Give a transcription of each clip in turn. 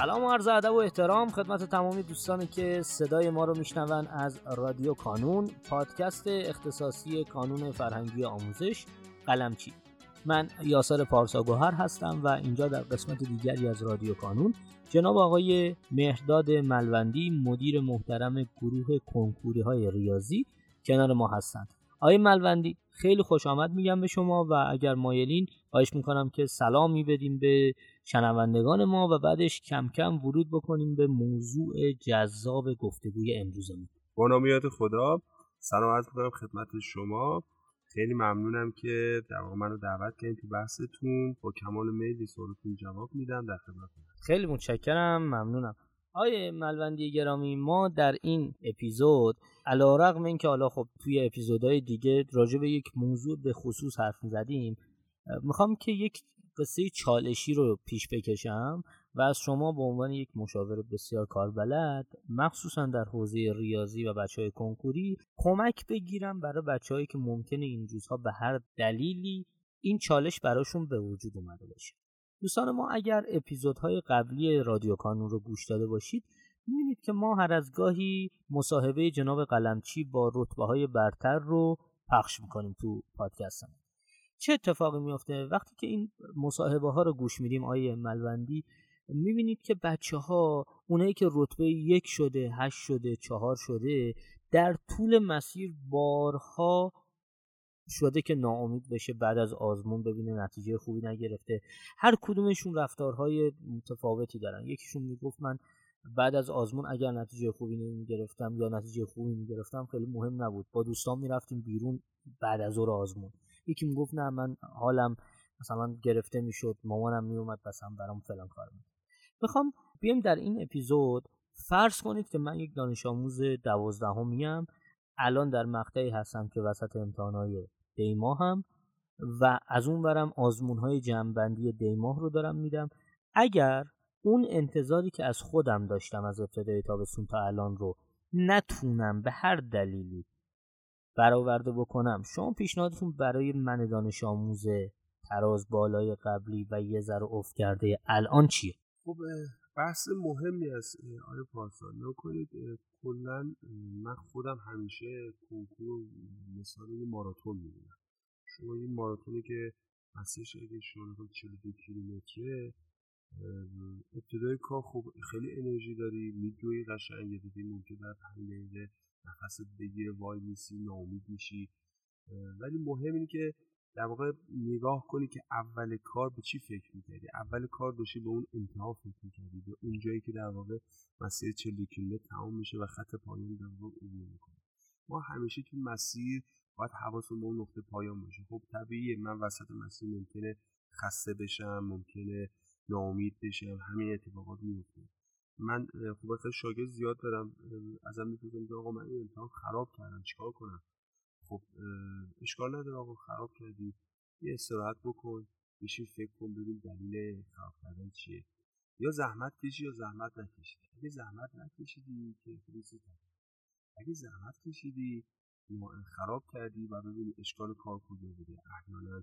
سلام و عرض ادب و احترام خدمت تمامی دوستانی که صدای ما رو میشنون از رادیو کانون پادکست اختصاصی کانون فرهنگی آموزش قلمچی. من یاسر پارساگوهر هستم و اینجا در قسمت دیگری از رادیو کانون جناب آقای مهرداد ملوندی مدیر محترم گروه کنکوری های ریاضی کنار ما هستند. آقای ملوندی خیلی خوش آمد میگم به شما و اگر مایلین خواهش می‌کنم که سلامی بدیم به شنوندگان ما و بعدش کم کم ورود بکنیم به موضوع جذاب گفتگوی امروزمون. با نامیات خدا سلام عرض می‌کنم خدمت شما. خیلی ممنونم که در واقع منو دعوت کردین تو بحثتون. با کمال میل سوالتون جواب میدم در خدمتتون. خیلی متشکرم ممنونم. آیه ملوندی گرامی ما در این اپیزود علا رقم این که حالا خب توی اپیزودهای دیگه راجع به یک موضوع به خصوص حرف زدیم می‌خوام که یک قصه چالشی رو پیش بکشم و از شما به عنوان یک مشاور بسیار کاربلد مخصوصا در حوزه ریاضی و بچه های کنکوری کمک بگیرم برای بچههایی که ممکنه این روزها به هر دلیلی این چالش براشون به وجود اومده باشه. دوستان ما اگر اپیزودهای قبلی رادیو کانون رو گوش داده باشید می‌بینید که ما هر از گاهی مصاحبه جناب قلمچی با رتبه های برتر رو پخش می‌کنیم تو پادکست چه اتفاقی میفته وقتی که این مصاحبه ها رو گوش میدیم آیه ملوندی می‌بینید که بچه ها اونایی که رتبه یک شده هشت شده چهار شده در طول مسیر بارها شده که ناامید بشه بعد از آزمون ببینه نتیجه خوبی نگرفته. هر کدومشون رفتارهای متفاوتی دارن. یکیشون می‌گفت من بعد از آزمون اگر نتیجه خوبی نمی‌گرفتم یا نتیجه خوبی می‌گرفتم خیلی مهم نبود. با دوستان می‌رفتیم بیرون بعد از ظهر آزمون. یکی می‌گفت نه من حالم مثلا گرفته می‌شد مامانم میومد مثلا برام فلان کار می‌کرد. می‌خوام بیایم در این اپیزود فرض کنید که من یک دانش آموز دوازدهمیم الان در مقطعی هستم که وسط امتحانهای دیماه هم و از اون برم آزمون های جمعبندی دیماه رو دارم میدم. اگر اون انتظاری که از خودم داشتم از ابتدای تابستون تا الان رو نتونم به هر دلیلی برآورده بکنم شما پیشنهادتون برای من دانش آموز تراز بالای قبلی و یه ذره افت کرده الان چیه؟ خب بحث مهمی است. آیا پارسا نکنید کلا من خودم همیشه کنکور مثال یه ماراتون می‌بینم. شما این ماراتونی که مسیرش اگه شما 42 کیلومتره ابتدای کار خب خیلی انرژی داری میدوی قشنگ یه دیدی ممکن در پنج دقیقه نفست بگیره وای میسی ناامید میشی. ولی مهم اینه که در واقع نگاه کنی که اول کار به چی فکر می‌کردی؟ اول کار داشتی به اون انتها فکر می‌کردی به اون جایی که در واقع مسیر 40 کیلومتر تمام میشه و خط پایان در واقع عبور می‌کنه ما همیشه تو مسیر باید حواسمون به اون نقطه پایان باشه. خب طبیعیه من وسط مسیر ممکنه خسته بشم ممکنه ناامید بشم همین اتفاقات میفته من خب شاگرد زیاد دارم ازم می‌پرسن که آقا من این امتحان خراب کردم چیکار کنم؟ خب اشکال نداره آقا خراب کردی. یه استراحت بکن. بشین فکر کن ببین دلیل خراب کردن چیه. یا زحمت کشی یا زحمت نکشی. اگه زحمت نکشیدی که فریسی اگه زحمت کشیدی خراب کردی و ببین اشکال کار کجا بوده. احیانا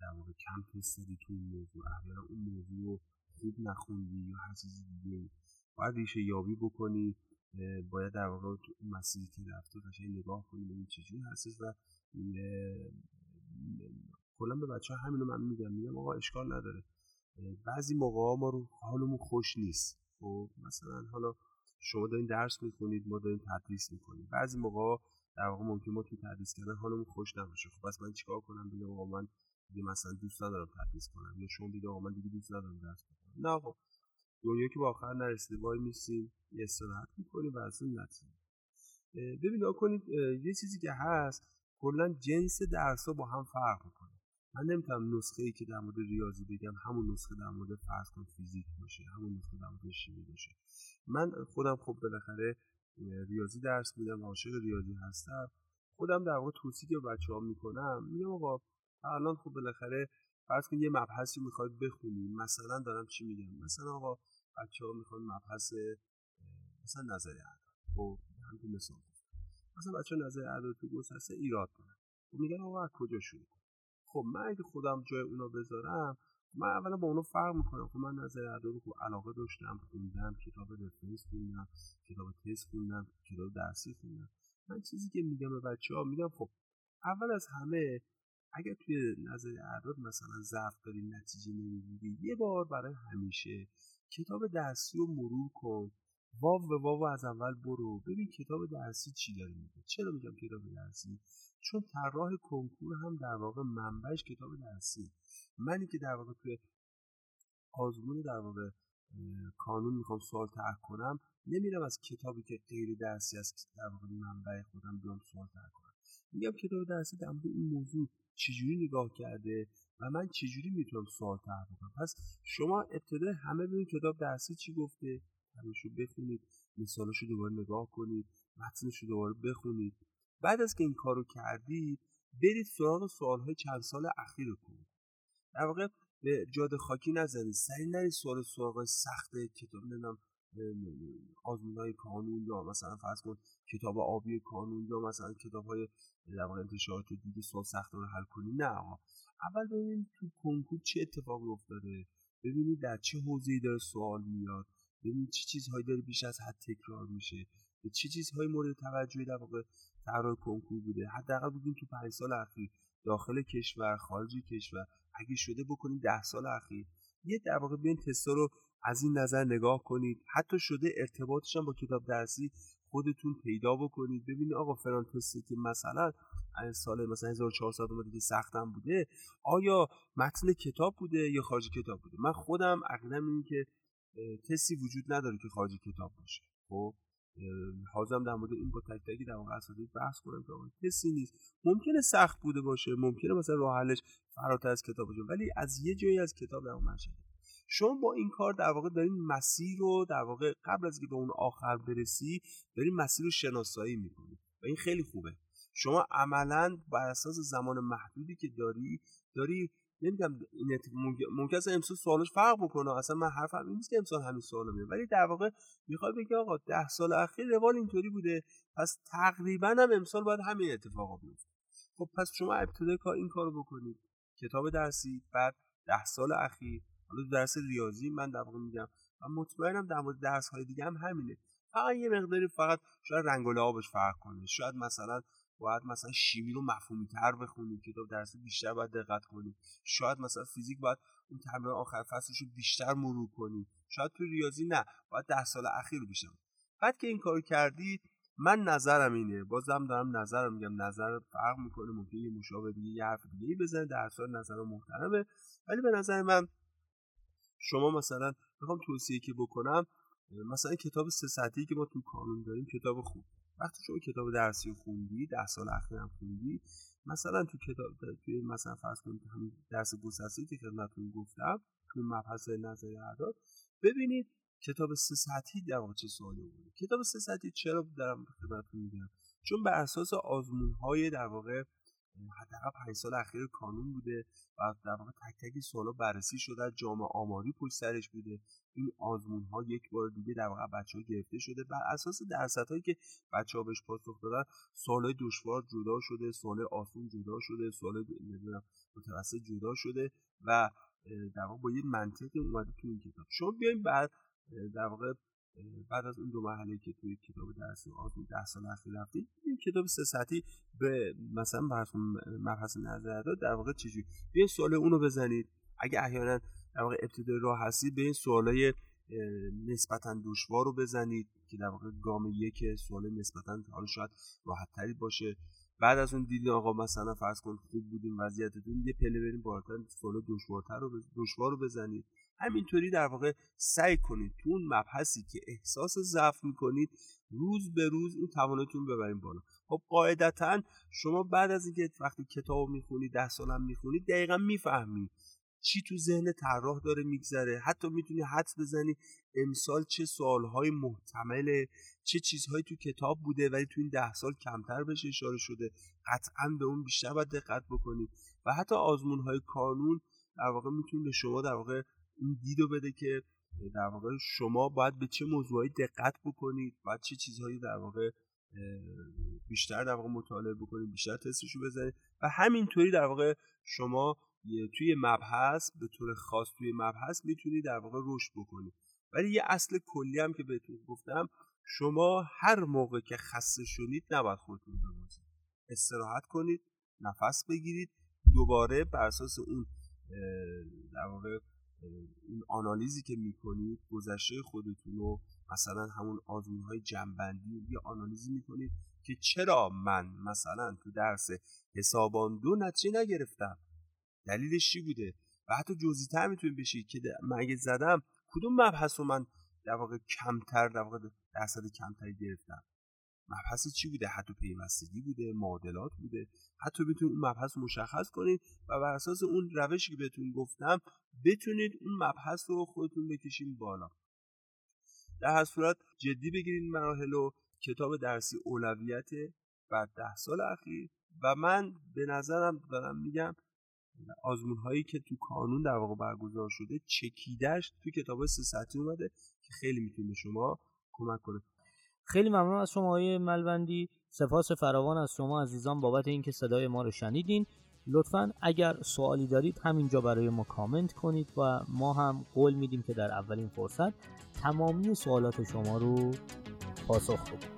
در واقع کم تست تو این موضوع. احیانا اون موضوع رو خوب نخوندی یا هر چیزی دیگه باید ریشه یابی بکنی. باید در واقع مسیری که رفته قشنگ نگاه کنی ببین چجوری هستش و کلا به بچه ها همینو من میگم میگم آقا اشکال نداره. بعضی موقع ما رو حالمون خوش نیست. خب مثلا حالا شما دارین درس می‌کنید ما داریم تدریس می‌کنیم. بعضی موقع در واقع ممکن ما تو تدریس کردن حالمون خوش نباشه. خب پس من چیکار کنم؟ بگم آقا من دیگه مثلا دوست ندارم تدریس کنم. یا شما بگید آقا من دیگه دوست ندارم درس بخونم. نه آقا دنیا که با آخر نرسیده وای میسیم یه استراحت می‌کنیم و اون نتیجه ببین کنید یه چیزی که هست کلا جنس درس با هم فرق می‌کنه. من نمی‌تونم نسخه ای که در مورد ریاضی بگم همون نسخه در مورد فرض کن فیزیک باشه همون نسخه در مورد شیمی باشه. من خودم خب بالاخره ریاضی درس میدم عاشق ریاضی هستم. خودم در واقع توصیه که بچه می‌کنم. میگم آقا الان خب بالاخره فرض کن یه مبحثی می‌خواید بخونی مثلا دارم چی میگم؟ مثلا آقا بچه ها می‌خوان مبحث مثلا نظری اعداد خب هم تو مثال. مثلا بچه ها نظری اعداد تو گسسته ایراد کنن خب میگن آقا از کجا شروع کن خب من اگه خودم جای اونا بذارم من اولا با اونو فرق می‌کنم. خب من نظر اعداد رو علاقه داشتم خوندم کتاب رفرنس خوندم کتاب تست خوندم کتاب درسی خوندم. من چیزی که میگم به بچه ها میگم خب اول از همه اگر توی نظر اعداد مثلا ضعف داری نتیجه نمی‌گیری یه بار برای همیشه کتاب درسی رو مرور کن. واو به واو از اول برو. ببین کتاب درسی چی داره میگه. چرا میگم کتاب درسی؟ چون طراح کنکور هم در واقع منبعش کتاب درسی. منی که در واقع توی آزمون در واقع کانون می‌خوام سوال طرح کنم نمیرم از کتابی که غیر درسی است در واقع منبع خودم بیام سوال طرح کنم. میگم کتاب درسی در مورد این موضوع چجوری نگاه کرده و من چجوری می‌تونم سوال طرح کنم پس شما ابتدا همه ببینید کتاب درسی چی گفته؟ رو بخونید مثالاشو دوباره نگاه کنید متنش رو دوباره بخونید. بعد از که این کارو کردید برید سراغ سوالهای چند سال اخیر کنید در واقع به جاده خاکی نزنید. سری نرید سوال سراغ سخت کتاب نمی‌دونم آزمون های کانون یا مثلا فرض کن کتاب آبی کانون یا مثلا کتاب های در انتشارات دیگه سوال سخت رو حل کنید نه اول ببینید تو کنکور چه اتفاقی افتاده ببینید در چه حوزه‌ای داره سوال میاد ببینید چه چیزهایی داره بیش از حد تکرار میشه به چه چیزهایی مورد توجه در واقع طراح کنکور بوده. حداقل بودیم تو پنج سال اخیر داخل کشور خارج کشور اگه شده بکنید ده سال اخیر. یه در واقع بیاین تستا رو از این نظر نگاه کنید. حتی شده ارتباطش با کتاب درسی خودتون پیدا بکنید. ببینید آقا فلان تستی که مثلا سال مثلا 1400 اومده که سختم بوده آیا متن کتاب بوده یا خارج کتاب بوده؟ من خودم عقیدم این که تستی وجود نداره که خارج کتاب باشه. خب حاضرم در مورد این با تک تکی در واقع بحث کنم که تستی نیست. ممکنه سخت بوده باشه ممکنه مثلا راه حلش فراتر از کتاب باشه ولی از یه جایی از کتاب در شما با این کار در واقع دارین مسیر رو در واقع قبل از اینکه به اون آخر برسی دارین مسیر رو شناسایی می‌کنید و این خیلی خوبه. شما عملا بر اساس زمان محدودی که داری داری نمیگم این ممکن است امسال سوالش فرق بکنه. اصلا من حرفم این نیست که امسال همین سوال میاد ولی در واقع می‌خواد بگه آقا ده سال اخیر روال اینطوری بوده. پس تقریبا هم امسال باید همین اتفاقا بیفته. خب پس شما ابتدای کار این کارو بکنید. کتاب درسی بعد ده سال اخیر حالا درس ریاضی من در واقع میگم. و مطمئنم در مورد درس های دیگه هم همینه. فقط یه مقداری فقط شاید رنگ و لعابش فرق کنه. شاید مثلا باید مثلا شیمی رو مفهومی تر بخونید کتاب درسی بیشتر باید دقت کنید شاید مثلا فیزیک باید اون تمرین آخر فصلش رو بیشتر مرور کنید شاید تو ریاضی نه باید ده سال اخیر بیشتر. بعد که این کار کردید من نظرم اینه. بازم دارم نظرم میگم. نظر فرق می‌کنه ممکن یه مشابه دیگه یه حرف دیگه بزنه. در صورت نظر محترمه. ولی به نظر من شما مثلا بخوام توصیه که بکنم مثلا کتاب سه سطحی که ما تو کانون داریم کتاب خوب. وقتی شما کتاب درسی خوندی ده سال اخیر هم خوندی مثلا تو کتاب توی مثلا فرض کنید همین درس گسسته که خدمتتون گفتم تو مبحث نظری اعداد ببینید کتاب سه سطحی در چه سوالی بوده کتاب سه سطحی چرا دارم خدمتتون میگم؟ چون بر اساس آزمون های در واقع حداقل پنج سال اخیر کانون بوده و در واقع تک تک سوالا بررسی شده جامعه آماری پشت سرش بوده. این آزمون ها یک بار دیگه در واقع بچه ها گرفته شده. بر اساس درصد هایی که بچه ها بهش پاسخ دادن سوال دشوار جدا شده سوال آسون جدا شده سوال متوسط جدا شده و در واقع با یه منطق اومده تو این کتاب. شما بیایم بعد در واقع بعد از اون دو مرحله که توی کتاب درسی آزمون ده سال اخیر رفتید این کتاب سه سطحی به مثلا مبحث نظر داد. در واقع چجوری بیاین سوال اونو بزنید. اگه احیانا در واقع ابتدای راه هستید به این سوالای نسبتا دشوار رو بزنید که در واقع گام یک سوال نسبتا حالا شاید راحت تری باشه. بعد از اون دیدین آقا مثلا فرض کن خوب بودیم وضعیتتون یه پله بریم بالاتر سوال دشوارتر رو دشوار رو بزنید. همینطوری در واقع سعی کنید تو اون مبحثی که احساس ضعف می‌کنید روز به روز این توانتون ببرین بالا. خب قاعدتا شما بعد از اینکه وقتی کتاب می‌خونید ده سالم می‌خونید دقیقا می‌فهمید چی تو ذهن طراح داره میگذره. حتی می‌تونی حدس بزنی امسال چه سوالهای محتمله چه چیزهایی تو کتاب بوده ولی تو این ده سال کمتر بهش اشاره شده. قطعا به اون بیشتر باید دقت بکنید. و حتی آزمون های کانون در واقع می‌تونید به شما در واقع این دیدو بده که در واقع شما باید به چه موضوعی دقت بکنید باید چه چیزهایی در واقع بیشتر در واقع مطالعه بکنید بیشتر تستشو بزنید و همینطوری در واقع شما توی مبحث به طور خاص توی مبحث می‌تونی در واقع رشد بکنی. ولی یه اصل کلی هم که بهتون گفتم شما هر موقع که خسته شدید نباید خودتون ببازید. استراحت کنید نفس بگیرید دوباره بر اساس اون در واقع اون آنالیزی که می‌کنید گذشته خودتون رو مثلا همون آزمون های جنبندی یه آنالیزی می‌کنید که چرا من مثلا تو درس حسابان دو نتیجه نگرفتم؟ دلیلش چی بوده؟ و حتی جزئی تر می‌تونید بشید که من اگه زدم کدوم مبحث رو من در واقع کمتر در واقع درصد کمتری گرفتم؟ مبحث چی بوده؟ حتی پیوستگی بوده؟ معادلات بوده؟ حتی بتونید اون مبحث مشخص کنید و بر اساس اون روشی که بهتون گفتم بتونید اون مبحث رو خودتون بکشین بالا. در هر صورت جدی بگیرید مراحل و کتاب درسی اولویت بعد ده سال اخیر و من به نظرم دارم میگم آزمون هایی که تو کانون در واقع برگزار شده چکیدش تو کتاب سه ساعتی اومده که خیلی می‌تونه شما کمک کنه. خیلی ممنون از شما های ملوندی. سپاس فراوان از شما عزیزان بابت اینکه صدای ما رو شنیدین. لطفا اگر سوالی دارید همینجا برای ما کامنت کنید و ما هم قول میدیم که در اولین فرصت تمامی سوالات شما رو پاسخ بدیم.